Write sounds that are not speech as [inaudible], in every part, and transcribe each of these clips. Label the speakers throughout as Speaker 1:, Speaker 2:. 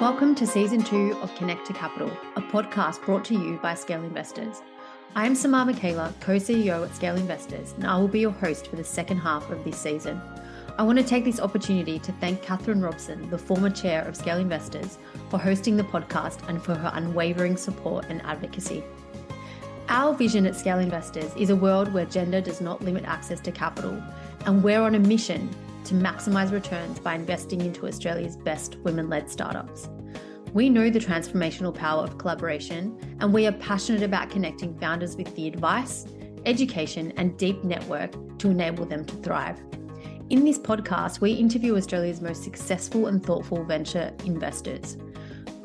Speaker 1: Welcome to season two of Connect to Capital, a podcast brought to you by Scale Investors. I am Samar Michaela, co CEO at Scale Investors, and I will be your host for the second half of this season. I want to take this opportunity to thank Catherine Robson, the former chair of Scale Investors, for hosting the podcast and for her unwavering support and advocacy. Our vision at Scale Investors is a world where gender does not limit access to capital, and we're on a mission to maximise returns by investing into Australia's best women led startups. We know the transformational power of collaboration, and we are passionate about connecting founders with the advice, education, and deep network to enable them to thrive. In this podcast, we interview Australia's most successful and thoughtful venture investors.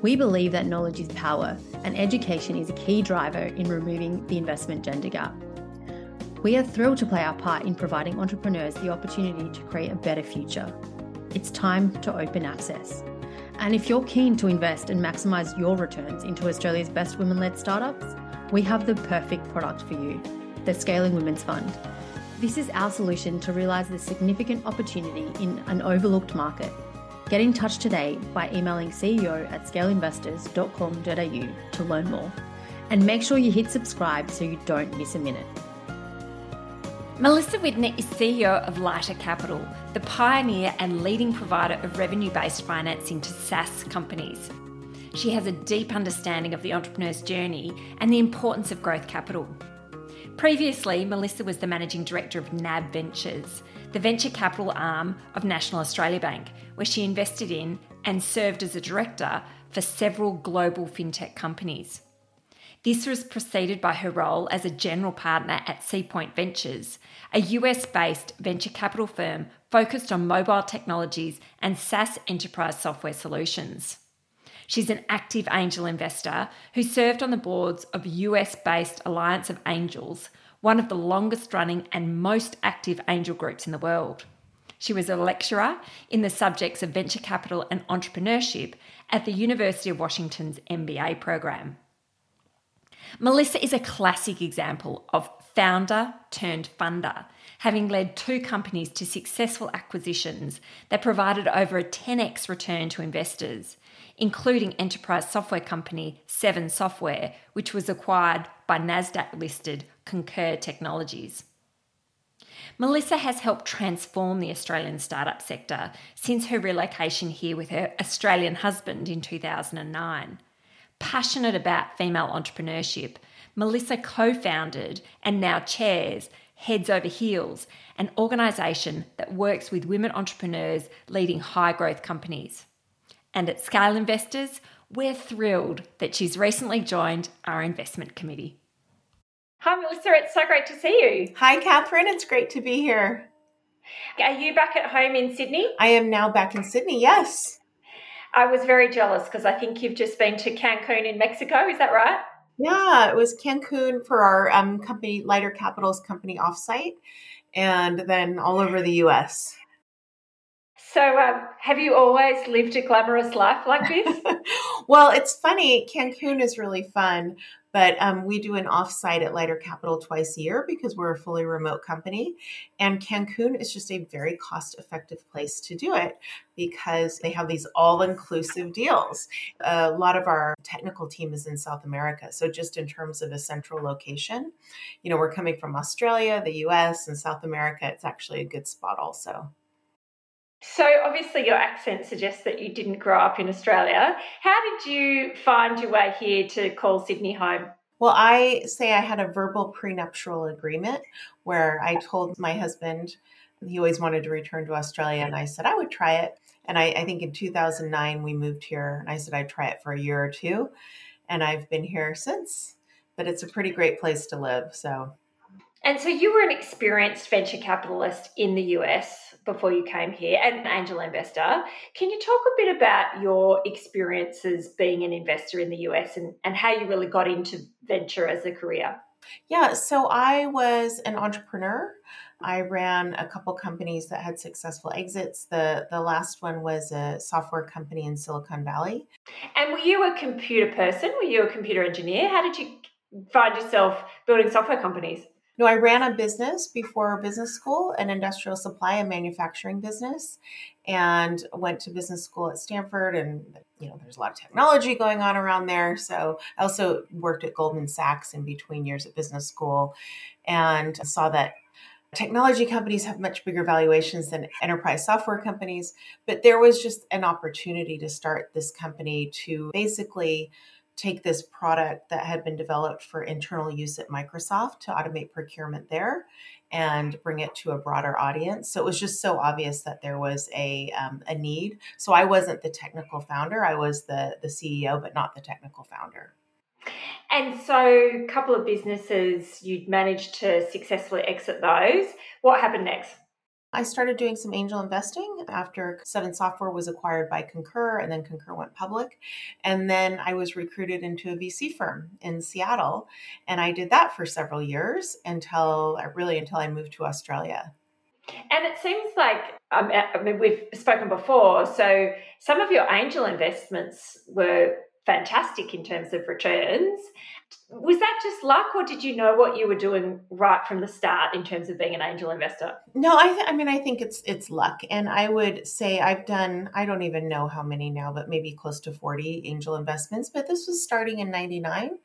Speaker 1: We believe that knowledge is power, and education is a key driver in removing the investment gender gap. We are thrilled to play our part in providing entrepreneurs the opportunity to create a better future. It's time to open access. And if you're keen to invest and maximise your returns into Australia's best women led startups, we have the perfect product for you the Scaling Women's Fund. This is our solution to realise the significant opportunity in an overlooked market. Get in touch today by emailing CEO at scaleinvestors.com.au to learn more. And make sure you hit subscribe so you don't miss a minute.
Speaker 2: Melissa Widner is CEO of Lighter Capital, the pioneer and leading provider of revenue based financing to SaaS companies. She has a deep understanding of the entrepreneur's journey and the importance of growth capital. Previously, Melissa was the managing director of NAB Ventures, the venture capital arm of National Australia Bank, where she invested in and served as a director for several global fintech companies. This was preceded by her role as a general partner at Seapoint Ventures, a US based venture capital firm focused on mobile technologies and SaaS enterprise software solutions. She's an active angel investor who served on the boards of US based Alliance of Angels, one of the longest running and most active angel groups in the world. She was a lecturer in the subjects of venture capital and entrepreneurship at the University of Washington's MBA program. Melissa is a classic example of founder turned funder, having led two companies to successful acquisitions that provided over a 10x return to investors, including enterprise software company Seven Software, which was acquired by NASDAQ listed Concur Technologies. Melissa has helped transform the Australian startup sector since her relocation here with her Australian husband in 2009 passionate about female entrepreneurship, Melissa co founded and now chairs Heads Over Heels, an organisation that works with women entrepreneurs leading high growth companies. And at Scale Investors, we're thrilled that she's recently joined our investment committee. Hi, Melissa, it's so great to see you.
Speaker 3: Hi, Catherine, it's great to be here.
Speaker 2: Are you back at home in Sydney?
Speaker 3: I am now back in Sydney, yes.
Speaker 2: I was very jealous because I think you've just been to Cancun in Mexico. Is that right?
Speaker 3: Yeah, it was Cancun for our um, company, Lighter Capitals company offsite, and then all over the US.
Speaker 2: So, um, have you always lived a glamorous life like this? [laughs]
Speaker 3: well, it's funny. Cancun is really fun, but um, we do an offsite at Lighter Capital twice a year because we're a fully remote company. And Cancun is just a very cost effective place to do it because they have these all inclusive deals. A lot of our technical team is in South America. So, just in terms of a central location, you know, we're coming from Australia, the US, and South America. It's actually a good spot also.
Speaker 2: So, obviously, your accent suggests that you didn't grow up in Australia. How did you find your way here to call Sydney home?
Speaker 3: Well, I say I had a verbal prenuptial agreement where I told my husband he always wanted to return to Australia, and I said I would try it. And I, I think in 2009 we moved here, and I said I'd try it for a year or two, and I've been here since. But it's a pretty great place to live. So,
Speaker 2: and so you were an experienced venture capitalist in the US before you came here and an angel investor. Can you talk a bit about your experiences being an investor in the US and, and how you really got into venture as a career?
Speaker 3: Yeah, so I was an entrepreneur. I ran a couple companies that had successful exits. The the last one was a software company in Silicon Valley.
Speaker 2: And were you a computer person? Were you a computer engineer? How did you find yourself building software companies?
Speaker 3: No, I ran a business before business school, an industrial supply and manufacturing business, and went to business school at Stanford. And, you know, there's a lot of technology going on around there. So I also worked at Goldman Sachs in between years at business school and saw that technology companies have much bigger valuations than enterprise software companies. But there was just an opportunity to start this company to basically take this product that had been developed for internal use at Microsoft to automate procurement there and bring it to a broader audience. So it was just so obvious that there was a, um, a need. So I wasn't the technical founder, I was the, the CEO, but not the technical founder.
Speaker 2: And so, a couple of businesses, you'd managed to successfully exit those. What happened next?
Speaker 3: I started doing some angel investing after Seven Software was acquired by Concur and then Concur went public. And then I was recruited into a VC firm in Seattle. And I did that for several years until uh, really until I moved to Australia.
Speaker 2: And it seems like, um, I mean, we've spoken before. So some of your angel investments were fantastic in terms of returns. Was that just luck, or did you know what you were doing right from the start in terms of being an angel investor?
Speaker 3: No, I, th- I mean, I think it's it's luck, and I would say I've done I don't even know how many now, but maybe close to forty angel investments. But this was starting in '99,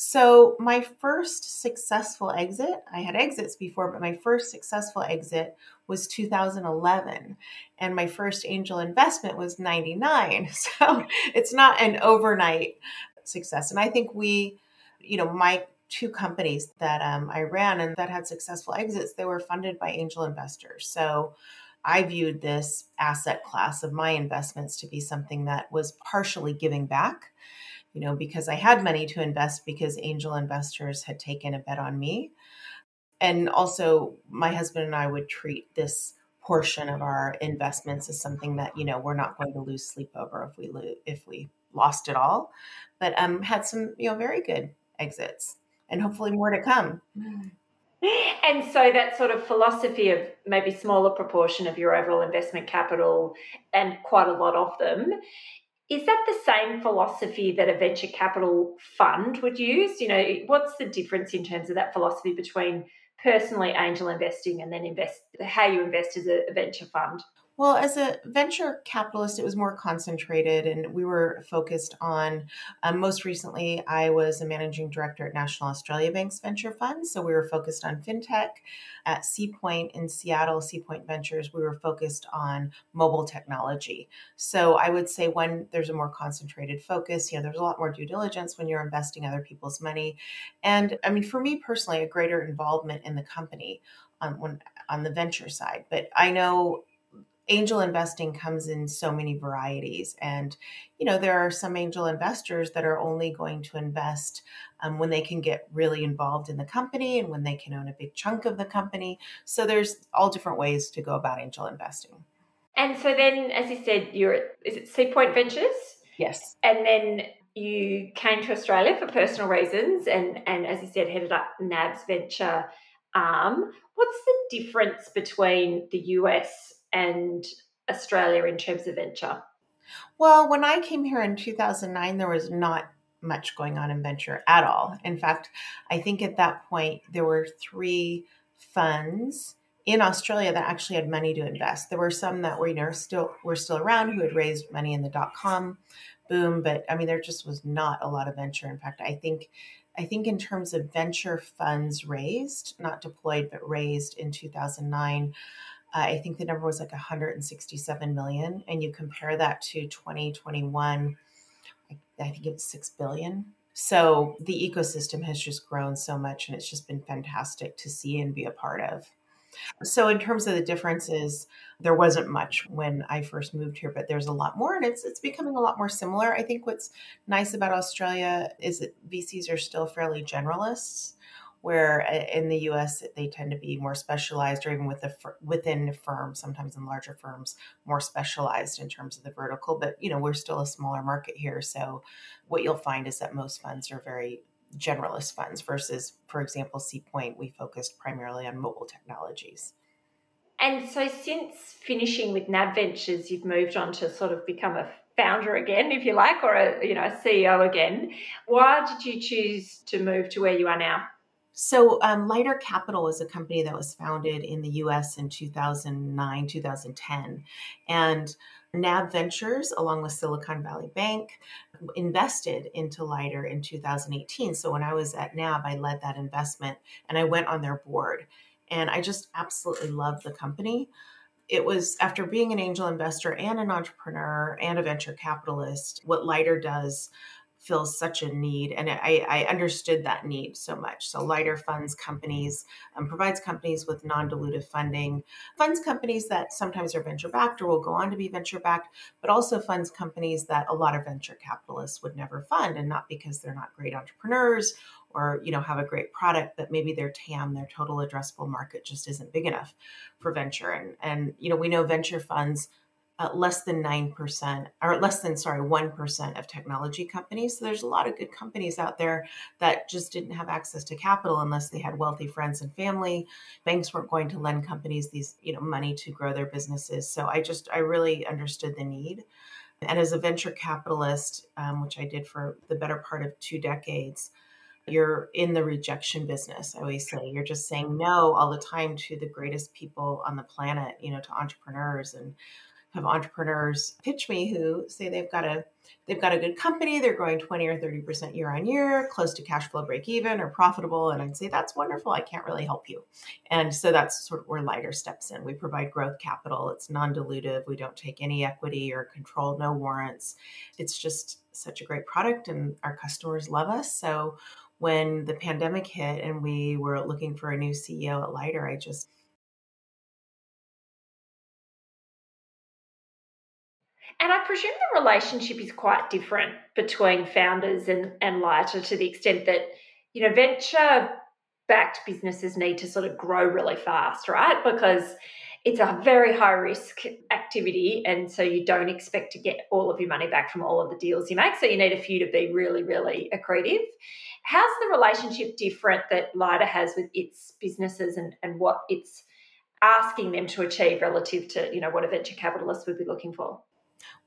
Speaker 3: so my first successful exit, I had exits before, but my first successful exit was 2011 and my first angel investment was 99. [laughs] So it's not an overnight success. And I think we, you know, my two companies that um, I ran and that had successful exits, they were funded by angel investors. So I viewed this asset class of my investments to be something that was partially giving back you know, because I had money to invest because angel investors had taken a bet on me. And also, my husband and I would treat this portion of our investments as something that you know we're not going to lose sleep over if we lo- if we lost it all, but um, had some you know very good exits and hopefully more to come. Mm.
Speaker 2: And so that sort of philosophy of maybe smaller proportion of your overall investment capital and quite a lot of them is that the same philosophy that a venture capital fund would use? You know, what's the difference in terms of that philosophy between personally angel investing and then invest how you invest as a venture fund?
Speaker 3: Well, as a venture capitalist, it was more concentrated, and we were focused on. Um, most recently, I was a managing director at National Australia Bank's venture fund, so we were focused on fintech. At Seapoint in Seattle, Seapoint Ventures, we were focused on mobile technology. So I would say when there's a more concentrated focus, you know, there's a lot more due diligence when you're investing other people's money, and I mean, for me personally, a greater involvement in the company on on the venture side. But I know angel investing comes in so many varieties. And you know there are some angel investors that are only going to invest um, when they can get really involved in the company and when they can own a big chunk of the company. So there's all different ways to go about angel investing.
Speaker 2: And so then as you said you're at is it seapoint ventures?
Speaker 3: Yes.
Speaker 2: And then you came to australia for personal reasons and and as you said headed up nab's venture arm. What's the difference between the us and Australia in terms of venture?
Speaker 3: Well, when I came here in 2009, there was not much going on in venture at all. In fact, I think at that point there were three funds in Australia that actually had money to invest. There were some that were you know still were still around who had raised money in the dot com boom, but I mean there just was not a lot of venture. In fact, I think I think in terms of venture funds raised, not deployed but raised in 2009, uh, I think the number was like 167 million, and you compare that to 2021, I, I think it's six billion. So the ecosystem has just grown so much, and it's just been fantastic to see and be a part of. So in terms of the differences, there wasn't much when I first moved here, but there's a lot more, and it's it's becoming a lot more similar. I think what's nice about Australia is that VCs are still fairly generalists where uh, in the US they tend to be more specialized or even with the within firms sometimes in larger firms more specialized in terms of the vertical but you know we're still a smaller market here. So what you'll find is that most funds are very generalist funds versus for example Seapoint we focused primarily on mobile technologies.
Speaker 2: And so since finishing with NAB Ventures you've moved on to sort of become a founder again if you like or a you know a CEO again. Why did you choose to move to where you are now
Speaker 3: So, um, Lighter Capital is a company that was founded in the US in 2009, 2010. And NAB Ventures, along with Silicon Valley Bank, invested into Lighter in 2018. So, when I was at NAB, I led that investment and I went on their board. And I just absolutely love the company. It was after being an angel investor and an entrepreneur and a venture capitalist, what Lighter does fills such a need and I, I, understood that need so much. So lighter funds companies um, provides companies with non-dilutive funding funds companies that sometimes are venture backed or will go on to be venture backed but also funds companies that a lot of venture capitalists would never fund and not because they're not great entrepreneurs or you know have a great product but maybe their tam their total addressable market just isn't big enough for venture. And and you know we know venture funds uh, less than 9% or less than sorry 1% of technology companies. So there's a lot of good companies out there that just didn't have access to capital unless they had wealthy friends and family. Banks weren't going to lend companies these you know money to grow their businesses. So i just i really understood the need. And as a venture capitalist um, which i did for the better part of two decades you're in the rejection business i always say. You're just saying no all the time to the greatest people on the planet you know to entrepreneurs and have entrepreneurs pitch me who say they've got a they've got a good company they're growing 20 or 30 percent year on year close to cash flow break even or profitable and i'd say that's wonderful i can't really help you. And so that's sort of where lighter steps in. We provide growth capital it's non-dilutive we don't take any equity or control no warrants. It's just such a great product and our customers love us. So when the pandemic hit and we were looking for a new ceo at lighter i just
Speaker 2: And I presume the relationship is quite different between founders and, and Lighter to the extent that, you know, venture backed businesses need to sort of grow really fast, right? Because it's a very high risk activity. And so you don't expect to get all of your money back from all of the deals you make. So you need a few to be really, really accretive. How's the relationship different that Lighter has with its businesses and, and what it's asking them to achieve relative to, you know, what a venture capitalist would be looking for?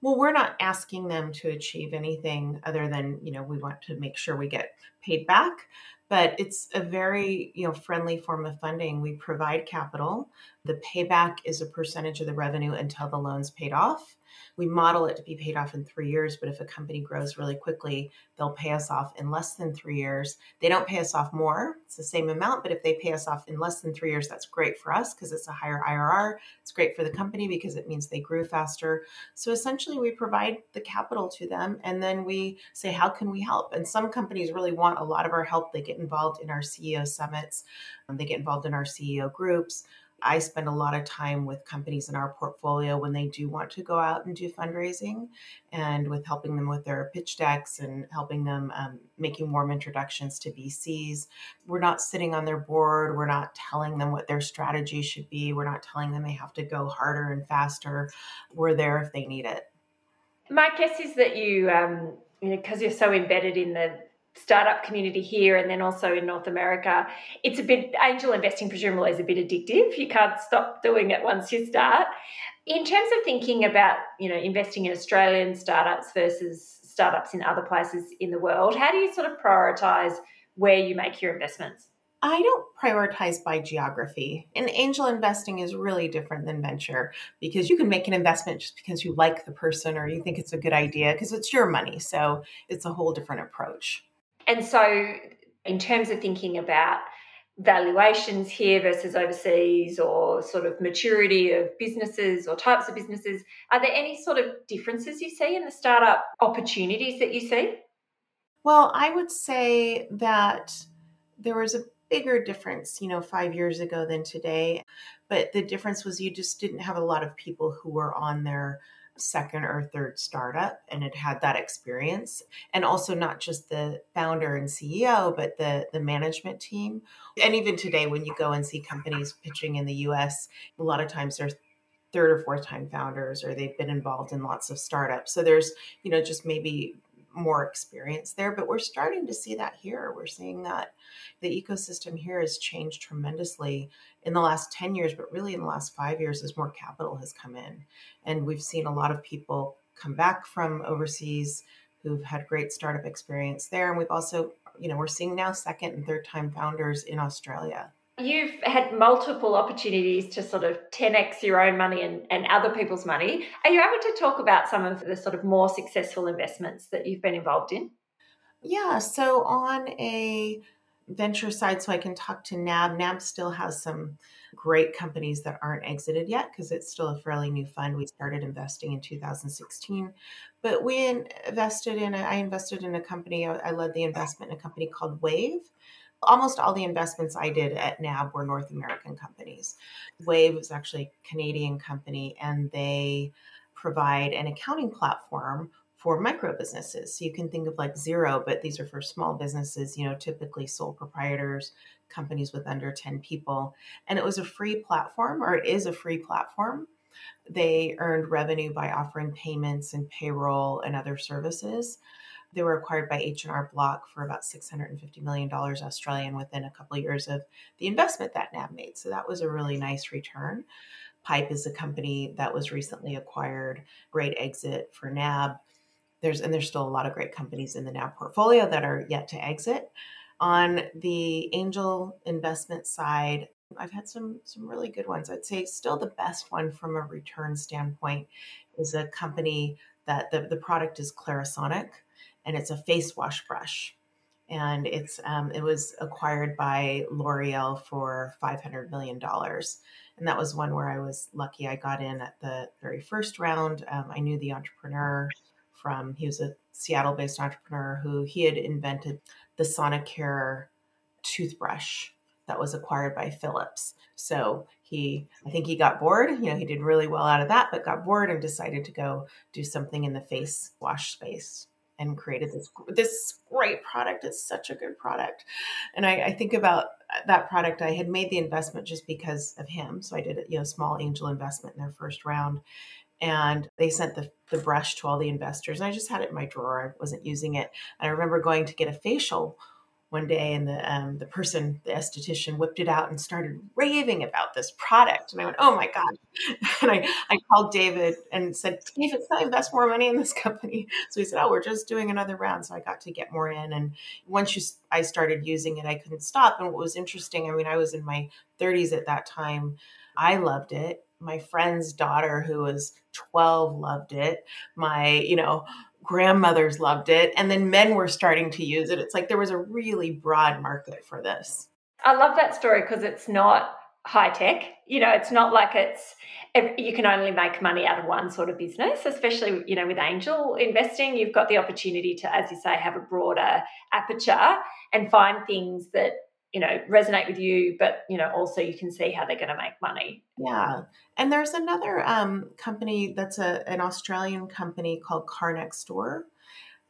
Speaker 3: Well, we're not asking them to achieve anything other than, you know, we want to make sure we get paid back. But it's a very, you know, friendly form of funding. We provide capital. The payback is a percentage of the revenue until the loan's paid off. We model it to be paid off in three years, but if a company grows really quickly, they'll pay us off in less than three years. They don't pay us off more, it's the same amount, but if they pay us off in less than three years, that's great for us because it's a higher IRR. It's great for the company because it means they grew faster. So essentially, we provide the capital to them and then we say, How can we help? And some companies really want a lot of our help. They get involved in our CEO summits, um, they get involved in our CEO groups. I spend a lot of time with companies in our portfolio when they do want to go out and do fundraising and with helping them with their pitch decks and helping them um, making warm introductions to VCs. We're not sitting on their board. We're not telling them what their strategy should be. We're not telling them they have to go harder and faster. We're there if they need it.
Speaker 2: My guess is that you, um, you know, because you're so embedded in the startup community here and then also in North America, it's a bit angel investing presumably is a bit addictive. You can't stop doing it once you start. In terms of thinking about, you know, investing in Australian startups versus startups in other places in the world, how do you sort of prioritize where you make your investments?
Speaker 3: I don't prioritize by geography. And angel investing is really different than venture because you can make an investment just because you like the person or you think it's a good idea because it's your money. So it's a whole different approach.
Speaker 2: And so, in terms of thinking about valuations here versus overseas or sort of maturity of businesses or types of businesses, are there any sort of differences you see in the startup opportunities that you see?
Speaker 3: Well, I would say that there was a bigger difference, you know, five years ago than today. But the difference was you just didn't have a lot of people who were on their second or third startup and had had that experience. And also not just the founder and ceo but the the management team. And even today when you go and see companies pitching in the us a lot of times they're third or fourth time founders or they've been involved in lots of startups. So there's you know just maybe more experience there but we're starting to see that here we're seeing that the ecosystem here has changed tremendously in the last 10 years, but really in the last five years as more capital has come in. And we've seen a lot of people come back from overseas who've had great startup experience there. And we've also you know, we're seeing now second and third time founders in Australia.
Speaker 2: You've had multiple opportunities to sort of 10x your own money and, and other people's money. Are you able to talk about some of the sort of more successful investments that you've been involved in?
Speaker 3: Yeah, so on a venture side, so I can talk to NAB. NAB still has some great companies that aren't exited yet because it's still a fairly new fund. We started investing in 2016, but we invested in. A, I invested in a company. I led the investment in a company called Wave. Almost all the investments I did at NAB were North American companies. Wave is actually a Canadian company, and they provide an accounting platform for micro businesses. So you can think of like Xero, but these are for small businesses, you know, typically sole proprietors, companies with under 10 people. And it was a free platform, or it is a free platform. They earned revenue by offering payments and payroll and other services. They were acquired by H&R Block for about $650 million Australian within a couple of years of the investment that NAB made. So that was a really nice return. Pipe is a company that was recently acquired, great exit for NAB there's and there's still a lot of great companies in the NAB portfolio that are yet to exit. On the angel investment side, I've had some some really good ones. I'd say still the best one from a return standpoint is a company that the, the product is Clarisonic and it's a face wash brush. And it's um, it was acquired by L'Oreal for five hundred million dollars, and that was one where I was lucky. I got in at the very first round. Um, I knew the entrepreneur from he was a Seattle based entrepreneur who he had invented the Sonicare toothbrush that was acquired by Philips. So he I think he got bored, you know, he did really well out of that, but got bored and decided to go do something in the face wash space and created this this great product. It's such a good product. And I, I think about that product. I had made the investment just because of him. So I did a you know small angel investment in their first round and they sent the, the brush to all the investors and i just had it in my drawer i wasn't using it and i remember going to get a facial one day and the um, the person the esthetician whipped it out and started raving about this product. And i went oh my god. [laughs] And i i called david and said david can i invest more money in this company? So he said oh we're just doing another round. So i got to get more in. And once you i started using it i couldn't stop. And what was interesting i mean i was in my 30s at that time. I loved it. My friend's daughter who was 12 loved it. My you know grandmothers loved it and then men were starting to use it. It's like there was a really broad market for this.
Speaker 2: I love that story because it's not high tech. You know it's not like it's you can only make money out of one sort of business especially you know with angel investing. You've got the opportunity to as you say have a broader aperture and find things that you know resonate with you but you know also you can see how they're going to make money.
Speaker 3: Yeah. And there's another um, company that's a, an australian company called car next door.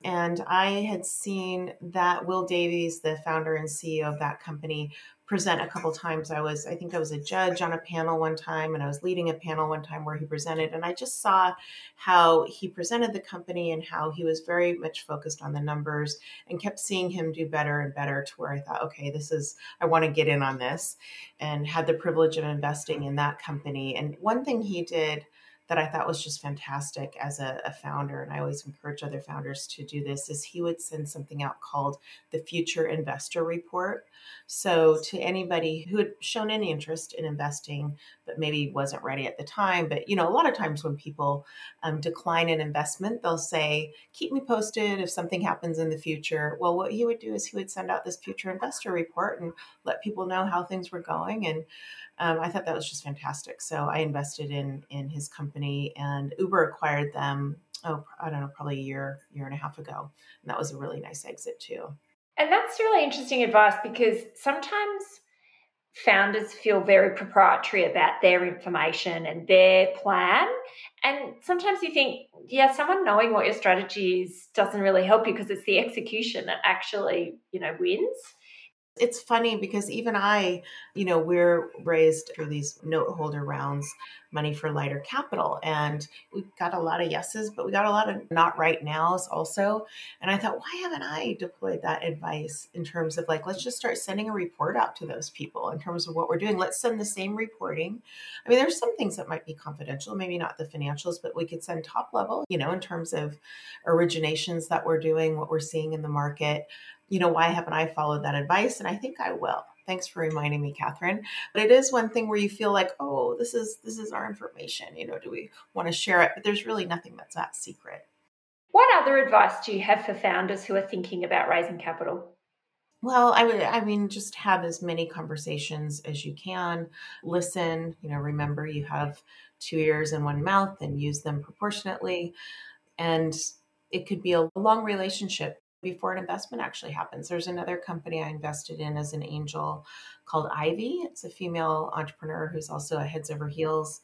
Speaker 3: And i had seen that will davies the founder and ceo of that company present a couple times. I was, I think I was a judge on a panel one time, and I was leading a panel one time where he presented, and I just saw how he presented the company and how he was very much focused on the numbers and kept seeing him do better and better to where I thought, okay, this is, I want to get in on this, and had the privilege of investing in that company. And one thing he did that I thought was just fantastic as a, a, founder, and I always encourage other founders to do this, is he would send something out called the Future Investor Report. So, to anybody who had shown any interest in investing, but maybe wasn't ready at the time, but you know, a lot of times when people um, decline an investment, they'll say, Keep me posted if something happens in the future. Well, what he would do is he would send out this Future Investor Report and let people know how things were going. And um, I thought that was just fantastic. So I invested in in his company, and Uber acquired them. Oh, I don't know, probably a year year and a half ago, and that was a really nice exit too.
Speaker 2: And that's really interesting advice because sometimes founders feel very proprietary about their information and their plan. And sometimes you think, yeah, someone knowing what your strategy is doesn't really help you because it's the execution that actually, you know, wins.
Speaker 3: It's funny because even I, you know, we're raised through these note holder rounds, money for lighter capital. And we got a lot of yeses, but we got a lot of not right nows also. And I thought, why haven't I deployed that advice in terms of like, let's just start sending a report out to those people in terms of what we're doing? Let's send the same reporting. I mean, there's some things that might be confidential, maybe not the financials, but we could send top level, you know, in terms of originations that we're doing, what we're seeing in the market you know, why haven't I followed that advice? And I think I will. Thanks for reminding me, Catherine. But it is one thing where you feel like, oh, this is this is our information. You know, do we want to share it? But there's really nothing that's that secret.
Speaker 2: What other advice do you have for founders who are thinking about raising capital?
Speaker 3: Well, I would, I mean, just have as many conversations as you can. Listen, you know, remember you have two ears and one mouth and use them proportionately. And it could be a long relationship before an investment actually happens. There's another company I invested in as an angel called iVvy. It's a female entrepreneur who's also a heads over heels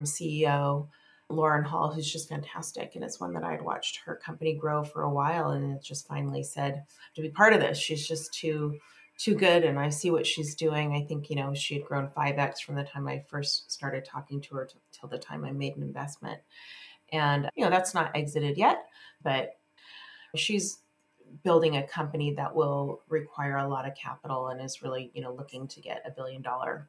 Speaker 3: um, CEO, Lauren Hall, who's just fantastic. And it's one that I'd watched her company grow for a while and it just finally said to be part of this. She's just too too good and I see what she's doing. I think, you know, she had grown 5x from the time I first started talking to her t- till the time I made an investment. And you know, that's not exited yet, but she's building a company that will require a lot of capital and is really, you know, looking to get a billion dollar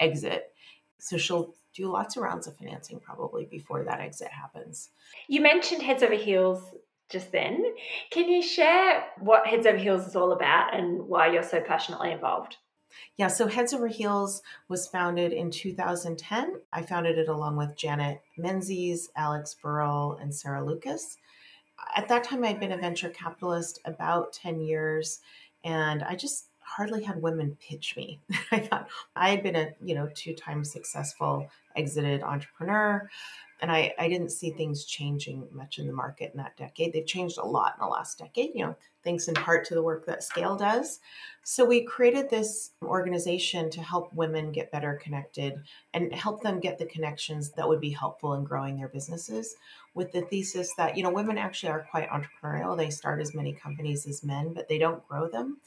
Speaker 3: exit. So she'll do lots of rounds of financing probably before that exit happens.
Speaker 2: You mentioned Heads Over Heels just then. Can you share what Heads Over Heels is all about and why you're so passionately involved?
Speaker 3: Yeah, so Heads Over Heels was founded in 2010. I founded it along with Janet Menzies, Alex Burrell, and Sarah Lucas at that time, I'd been a venture capitalist about 10 years, and I just hardly had women pitch me. [laughs] I thought I had been a, you know, two times successful exited entrepreneur. And I, I didn't see things changing much in the market in that decade. They've changed a lot in the last decade, you know, thanks in part to the work that Scale does. So we created this organization to help women get better connected and help them get the connections that would be helpful in growing their businesses with the thesis that you know women actually are quite entrepreneurial. They start as many companies as men but they don't grow them.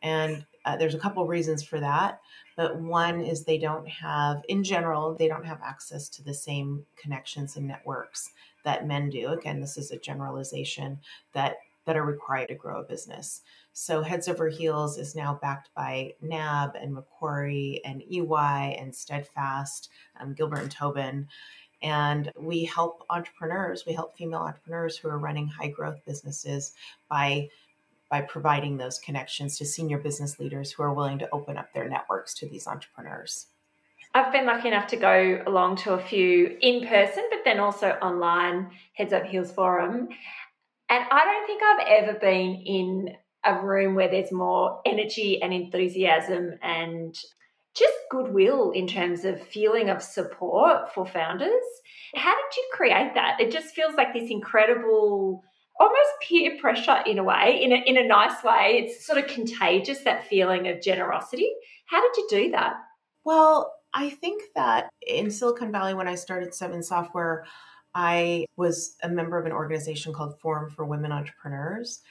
Speaker 3: And uh, there's a couple reasons for that but one is they don't have in general they don't have access to the same connections and networks that men do. Again this is a generalization that that are required to grow a business. So heads over heels is now backed by nab and macquarie and ey and steadfast um, gilbert and tobin and we help entrepreneurs, we help female entrepreneurs who are running high growth businesses by by providing those connections to senior business leaders who are willing to open up their networks to these entrepreneurs.
Speaker 2: I've been lucky enough to go along to a few in person, but then also online Heads Up Heels Forum. And I don't think I've ever been in a room where there's more energy and enthusiasm and just goodwill in terms of feeling of support for founders. How did you create that? It just feels like this incredible almost peer pressure in a way, in a, in a nice way. It's sort of contagious, that feeling of generosity. How did you do that?
Speaker 3: Well, I think that in Silicon Valley, when I started Seven Software, I was a member of an organization called Forum for Women Entrepreneurs.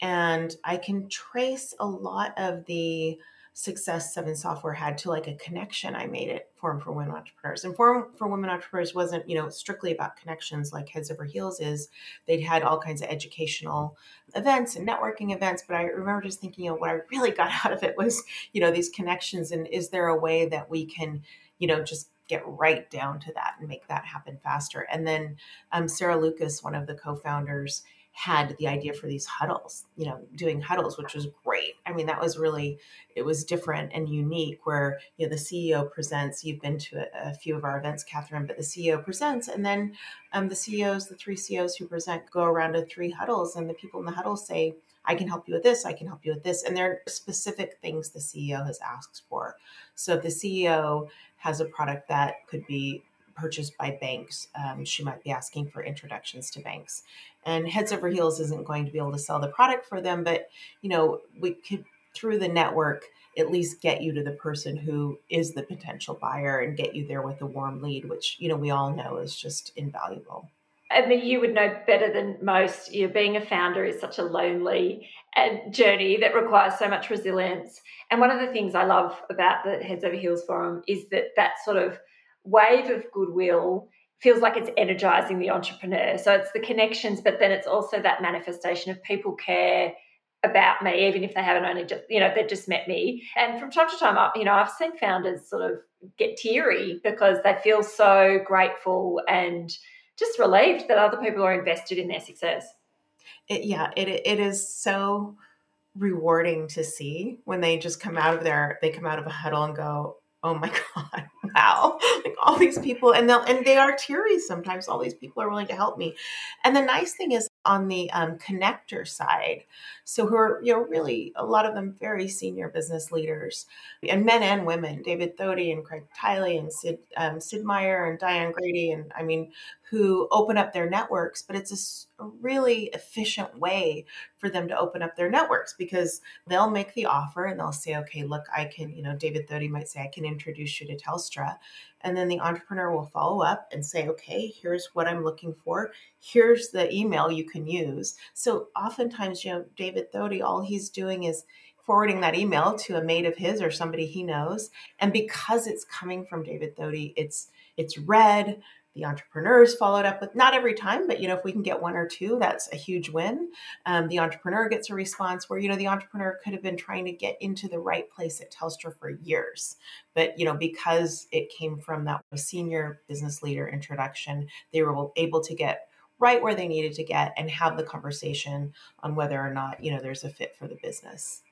Speaker 3: And I can trace a lot of the success seven software had to like a connection i made it forum for women entrepreneurs. And forum for women entrepreneurs wasn't you know strictly about connections like heads over heels is. They'd had all kinds of educational events and networking events but i remember just thinking you know what i really [laughs] got out of it was you know these connections and is there a way that we can you know just get right down to that and make that happen faster? And then um, sarah lucas one of the co-founders had the idea for these huddles, you know, doing huddles, which was great. I mean, that was really, it was different and unique where, you know, the CEO presents, you've been to a, a few of our events, Catherine, but the CEO presents and then um, the CEOs, the three CEOs who present go around to three huddles and the people in the huddles say, I can help you with this, I can help you with this. And there are specific things the CEO has asked for. So if the CEO has a product that could be purchased by banks, um, she might be asking for introductions to banks and heads over heels isn't going to be able to sell the product for them but you know we could through the network at least get you to the person who is the potential buyer and get you there with a warm lead which you know we all know is just invaluable
Speaker 2: I mean, you would know better than most. You know, being a founder is such a lonely uh, journey that requires so much resilience. And one of the things I love about the Heads Over Heels Forum is that that sort of wave of goodwill feels like it's energizing the entrepreneur. So it's the connections, but then it's also that manifestation of people care about me, even if they haven't only just, you know, they've just met me. And from time to time, you know, I've seen founders sort of get teary because they feel so grateful and just relieved that other people are invested in their success.
Speaker 3: It, yeah, it, it is so rewarding to see when they just come out of there they come out of a huddle and go oh my [laughs] god wow. Like all these people and they'll and they are teary sometimes. All these people are willing to help me. And the nice thing is on the um, connector side so who are you know really a lot of them very senior business leaders and men and women david thodey and craig tiley and sid um, sid myer and diane grady and i mean who open up their networks but it's a, a really efficient way for them to open up their networks because they'll make the offer and they'll say okay look i can you know david thodey might say i can introduce you to telstra and then the entrepreneur will follow up and say, okay, here's what I'm looking for. Here's the email you can use. So oftentimes, you know, David Thodey, all he's doing is forwarding that email to a mate of his or somebody he knows. And because it's coming from David Thodey, it's it's read, the entrepreneurs followed up with not every time but you know if we can get one or two that's a huge win. Um, the entrepreneur gets a response where you know the entrepreneur could have been trying to get into the right place at telstra for years. But you know because it came from that senior business leader introduction they were able to get right where they needed to get and have the conversation on whether or not you know there's a fit for the business.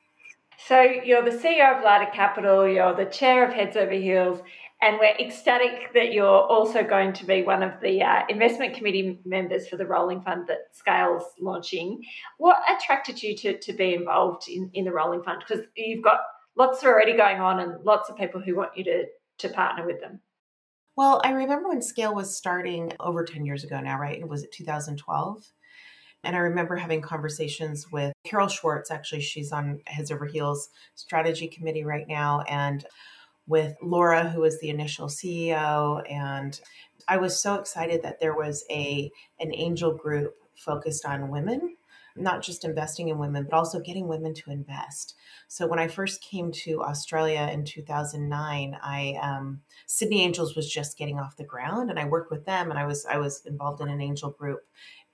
Speaker 2: So you're the ceo of Lighter Capital you're the chair of heads over heels and we're ecstatic that you're also going to be one of the uh, investment committee members for the rolling fund that Scale's launching. What attracted you to, to be involved in, in the rolling fund? Because you've got lots already going on and lots of people who want you to, to partner with them.
Speaker 3: Well, I remember when Scale was starting over 10 years ago now, right? Was it 2012? And I remember having conversations with Carol Schwartz. Actually, she's on Heads Over Heels strategy committee right now. And with Laura, who was the initial CEO. And I was so excited that there was a an angel group focused on women, not just investing in women, but also getting women to invest. So when I first came to Australia in 2009, I um, Sydney Angels was just getting off the ground, and I worked with them, and I was I was involved in an angel group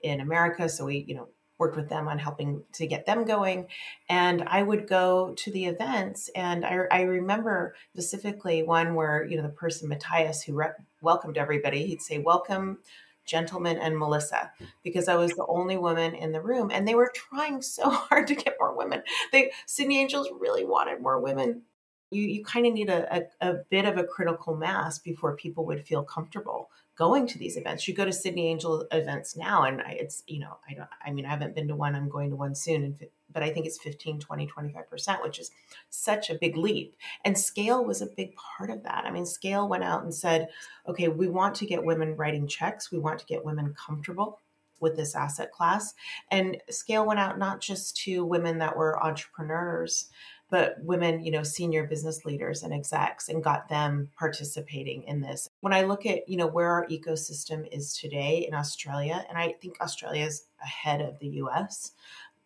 Speaker 3: in America. So we, you know, worked with them on helping to get them going. And I would go to the events. And I, I remember specifically one where, you know, the person, Matthias, who re- welcomed everybody, he'd say, Welcome, gentlemen and Melissa, because I was the only woman in the room. And they were trying so [laughs] hard to get more women. They, Sydney Angels really wanted more women. You, you kind of need a, a, a bit of a critical mass before people would feel comfortable going to these events. You go to Sydney Angel events now, and I, it's, you know, I don't, I mean, I haven't been to one, I'm going to one soon, and but I think it's 15, 20, 25%, which is such a big leap. And Scale was a big part of that. I mean, Scale went out and said, okay, we want to get women writing checks, we want to get women comfortable with this asset class. And Scale went out not just to women that were entrepreneurs but women, you know, senior business leaders and execs and got them participating in this. When I look at, you know, where our ecosystem is today in Australia, and I think Australia is ahead of the US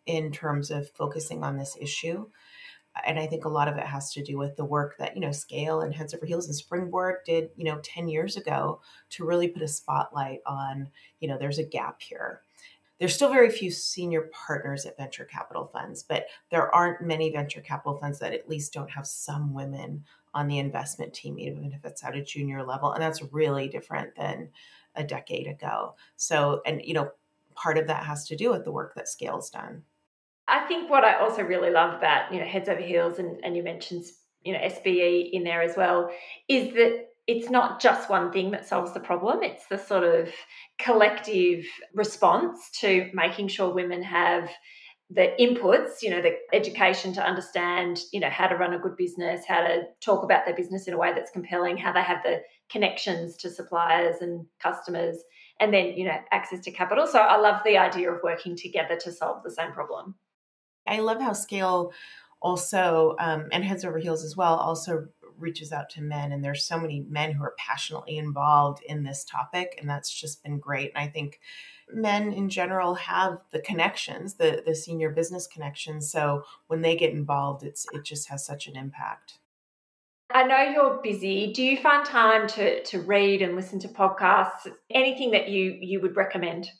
Speaker 3: in terms of focusing on this issue. And I think a lot of it has to do with the work that, you know, Scale and Heads Over Heels and Springboard did, you know, 10 years ago to really put a spotlight on, you know, there's a gap here there's still very few senior partners at venture capital funds, but there aren't many venture capital funds that at least don't have some women on the investment team, even if it's at a junior level. And that's really different than a decade ago. So, and, you know, part of that has to do with the work that Scale's done.
Speaker 2: I think what I also really love about, you know, Heads Over Heels and, and you mentioned, you know, SBE in there as well, is that it's not just one thing that solves the problem. It's the sort of collective response to making sure women have the inputs, you know, the education to understand, you know, how to run a good business, how to talk about their business in a way that's compelling, how they have the connections to suppliers and customers, and then, you know, access to capital. So I love the idea of working together to solve the same problem.
Speaker 3: I love how Scale also, um, and Heads Over Heels as well, also reaches out to men and there's so many men who are passionately involved in this topic and that's just been great and i think men in general have the connections the the senior business connections so when they get involved it's it just has such an impact
Speaker 2: I know you're busy. Do you find time to to read and listen to podcasts? Anything that you you would recommend?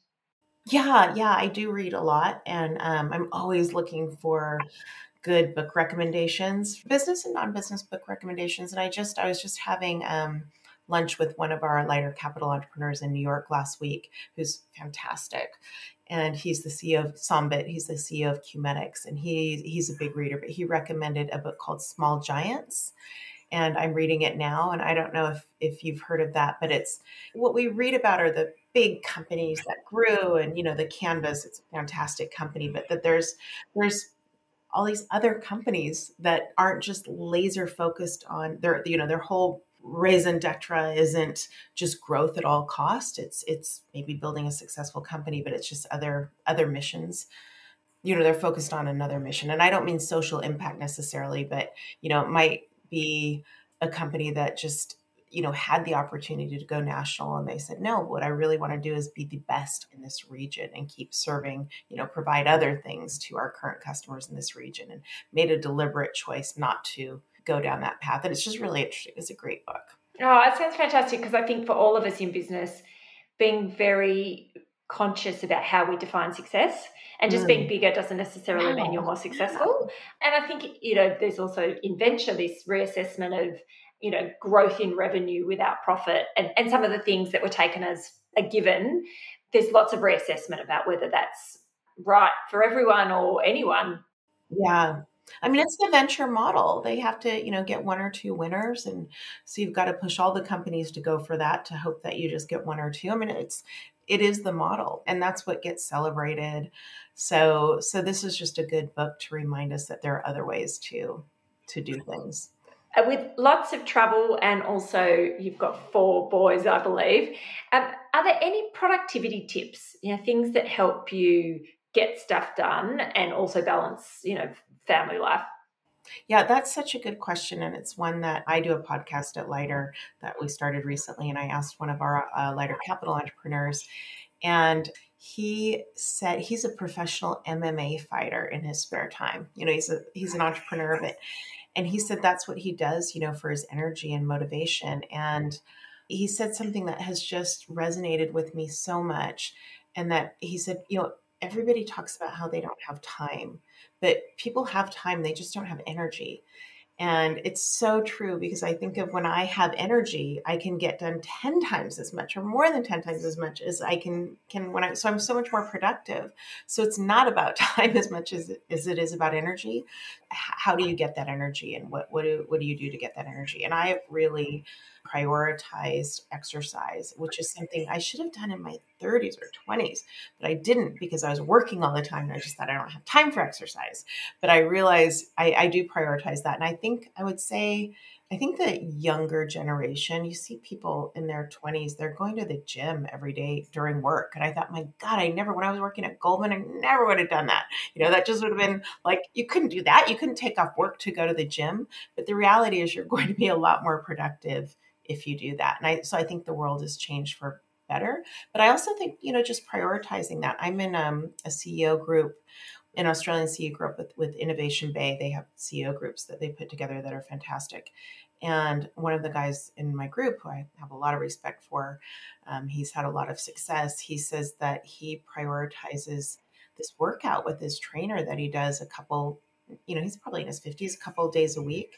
Speaker 3: Yeah, yeah, I do read a lot, and um, I'm always looking for good book recommendations, business and non-business book recommendations. And I just I was just having um, lunch with one of our lighter capital entrepreneurs in New York last week, who's fantastic. And he's the CEO of Sombit. He's the CEO of Qmetics, and he he's a big reader. But he recommended a book called Small Giants, and I'm reading it now. And I don't know if if you've heard of that, but it's what we read about are the big companies that grew, and you know the Canvas. It's a fantastic company, but that there's there's all these other companies that aren't just laser focused on their you know their whole raison d'etre isn't just growth at all cost. It's it's maybe building a successful company but it's just other other missions. You know they're focused on another mission. And i don't mean social impact necessarily but you know it might be a company that just you know had the opportunity to go national and they said no what i really want to do is be the best in this region and keep serving you know provide other things to our current customers in this region and made a deliberate choice not to go down that path and it's just really interesting. It's a great book.
Speaker 2: Oh it sounds fantastic because i think for all of us in business being very conscious about how we define success and just mm. being bigger doesn't necessarily mean you're more successful. And i think you know there's also in venture this reassessment of you know, growth in revenue without profit and, and some of the things that were taken as a given, there's lots of reassessment about whether that's right for everyone or anyone.
Speaker 3: Yeah. I mean, it's the venture model. They have to, you know, get one or two winners. And so you've got to push all the companies to go for that to hope that you just get one or two. I mean, it's, it is the model and that's what gets celebrated. So, so this is just a good book to remind us that there are other ways to, to do things.
Speaker 2: Uh, with lots of travel and also you've got four boys, I believe. Um, are there any productivity tips? You know, things that help you get stuff done and also balance, you know, family life.
Speaker 3: Yeah, that's such a good question. And it's one that I do a podcast at Lighter that we started recently. And I asked one of our uh, Lighter Capital entrepreneurs, and he said he's a professional MMA fighter in his spare time. You know, he's a he's an entrepreneur, but and he said that's what he does you know for his energy and motivation. And he said something that has just resonated with me so much and that he said you know everybody talks about how they don't have time but people have time they just don't have energy and it's so true because I think of when I have energy, I can get done 10 times as much or more than 10 times as much as I can can when I so I'm so much more productive. So it's not about [laughs] time as much as, as it is about energy. How do you get that energy and what what do what do you do to get that energy? And I have really prioritized exercise, which is something I should have done in my 30s or 20s, but I didn't because I was working all the time and I just thought I don't have time for exercise. But I realized I, I do prioritize that. And I think I would say, I think the younger generation, you see people in their 20s, they're going to the gym every day during work. And I thought, my God, I never, when I was working at Goldman, I never would have done that. You know, that just would have been like, you couldn't do that. You couldn't take off work to go to the gym. But the reality is, you're [laughs] going to be a lot more productive if you do that. And I, so I think the world has changed for better. But I also think, you know, just prioritizing that. I'm in um, a CEO group, an Australian CEO group with, with Innovation Bay. They have CEO groups that they put together that are fantastic. And one of the guys in my group, who I have a lot of respect for, um, he's had a lot of success. He says that he prioritizes this workout with his trainer that he does a couple, you know, he's probably in his 50s, a couple days a week.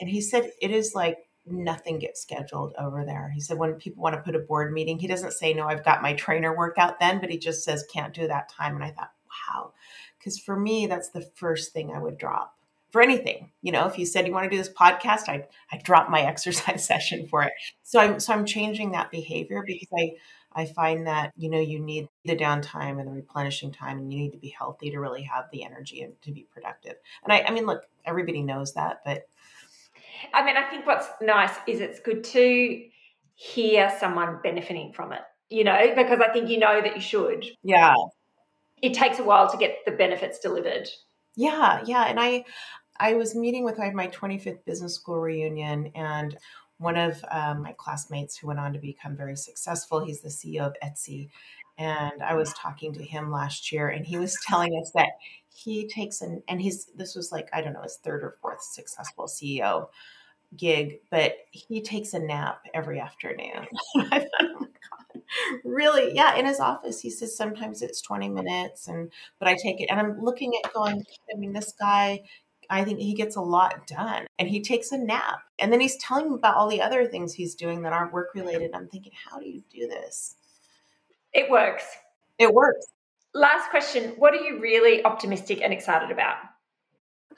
Speaker 3: And he said it is like nothing gets scheduled over there. He said when people want to put a board meeting, he doesn't say, No, I've got my trainer workout then, but he just says, Can't do that time. And I thought, Wow. Because for me, that's the first thing I would drop for anything. You know, if you said you want to do this podcast, I I drop my [laughs] exercise session for it. So I'm so I'm changing that behavior because I I find that you know you need the downtime and the replenishing time, and you need to be healthy to really have the energy and to be productive. And I, I mean, look, everybody knows that, but
Speaker 2: I mean, I think what's nice is it's good to hear someone benefiting from it, you know, because I think you know that you should.
Speaker 3: Yeah.
Speaker 2: It takes a while to get the benefits delivered.
Speaker 3: Yeah, yeah. And I I was meeting with my 25th business school reunion and one of um, my classmates who went on to become very successful, he's the CEO of Etsy. And I was talking to him last year and he was telling us that he takes an and he's this was like i don't know his third or fourth successful ceo gig but he takes a nap every afternoon I thought, [laughs] oh my God. really yeah in his office he says sometimes it's 20 minutes and but i take it and i'm looking at going i mean this guy I think he gets a lot done and he takes a nap. And then he's telling me about all the other things he's doing that aren't work related. I'm thinking, how do you do this?
Speaker 2: It works.
Speaker 3: It works.
Speaker 2: Last question What are you really optimistic and excited about?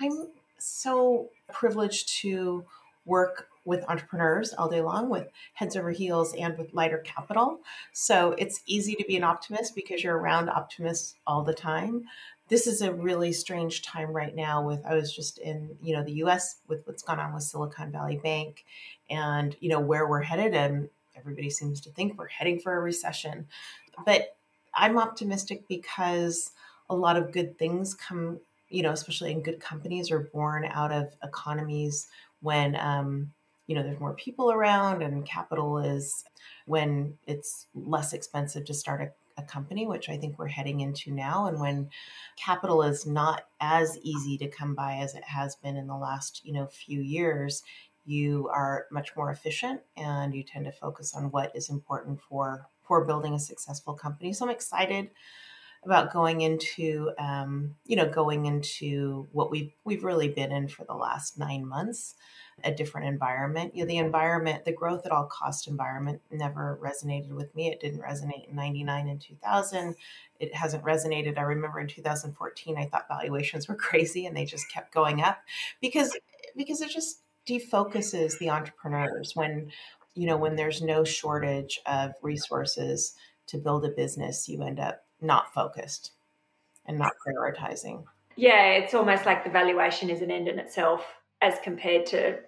Speaker 3: I'm so privileged to work with entrepreneurs all day long with heads over heels and with lighter capital. So it's easy to be an optimist because you're around optimists all the time. This is a really strange time right now with I was just in, you know, the US with what's gone on with Silicon Valley Bank and, you know, where we're headed and everybody seems to think we're heading for a recession. But I'm optimistic because a lot of good things come, you know, especially in good companies are born out of economies when um, you know there's more people around and capital is when it's less expensive to start a, a company which i think we're heading into now. And when capital is not as easy to come by as it has been in the last you know few years you are much more efficient and you tend to focus on what is important for for building a successful company. So i'm excited about going into um, you know going into what we've we've really been in for the last nine months a different environment. You know the environment the growth at all cost environment never resonated with me. It didn't resonate in 99 and 2000 it hasn't resonated. I remember in 2014 i thought valuations were [laughs] crazy and they just kept going up because because it just defocuses the entrepreneurs when you know when there's no shortage of resources to build a business you end up not focused and not prioritizing.
Speaker 2: Yeah, it's almost like the valuation is an end in itself as compared to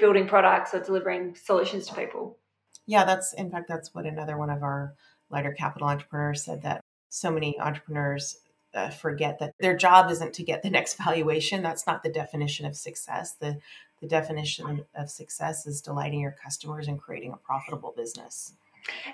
Speaker 2: building products or delivering solutions to people.
Speaker 3: Yeah, that's in fact that's what another one of our lighter capital entrepreneurs said that so many entrepreneurs uh, forget that their job isn't to get the next [laughs] valuation. That's not the definition of success. The the definition of success is delighting your customers and creating a profitable business.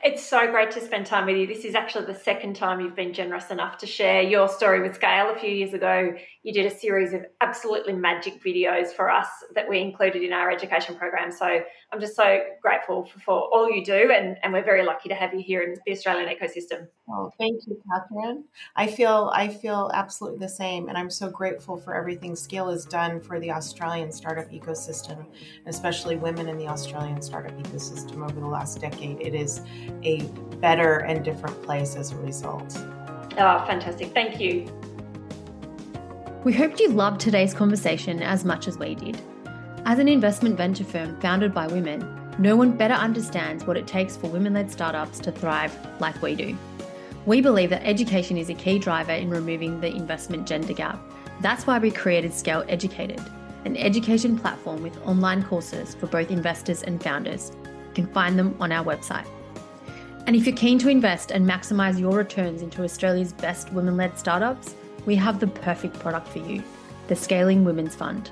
Speaker 2: It's so great to spend time with you. This is actually the second time you've been generous enough to share your story with Scale. A few years ago, you did a series of absolutely magic videos for us that we included in our education program. So I'm just so grateful for, for all you do, and, and we're very lucky to have you here in the Australian ecosystem.
Speaker 3: Oh, thank you, Catherine. I feel I feel absolutely the same, and I'm so grateful for everything Scale has done for the Australian startup ecosystem, especially women in the Australian startup ecosystem over the last decade. It is a better and different place as a result.
Speaker 2: Oh, fantastic! Thank you.
Speaker 1: We hoped you loved today's conversation as much as we did. As an investment venture firm founded by women, no one better understands what it takes for women led startups to thrive like we do. We believe that education is a key driver in removing the investment gender gap. That's why we created Scale Educated, an education platform with online courses for both investors and founders. You can find them on our website. And if you're keen to invest and maximize your returns into Australia's best women led startups, we have the perfect product for you the Scaling Women's Fund.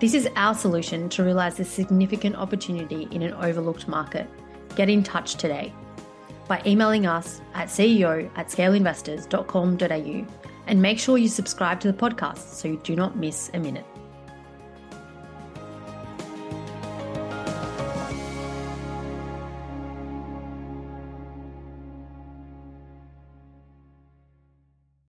Speaker 1: This is our solution to realise the significant opportunity in an overlooked market. Get in touch today by emailing us at ceo at scaleinvestors.com.au and make sure you subscribe to the podcast so you do not miss a minute.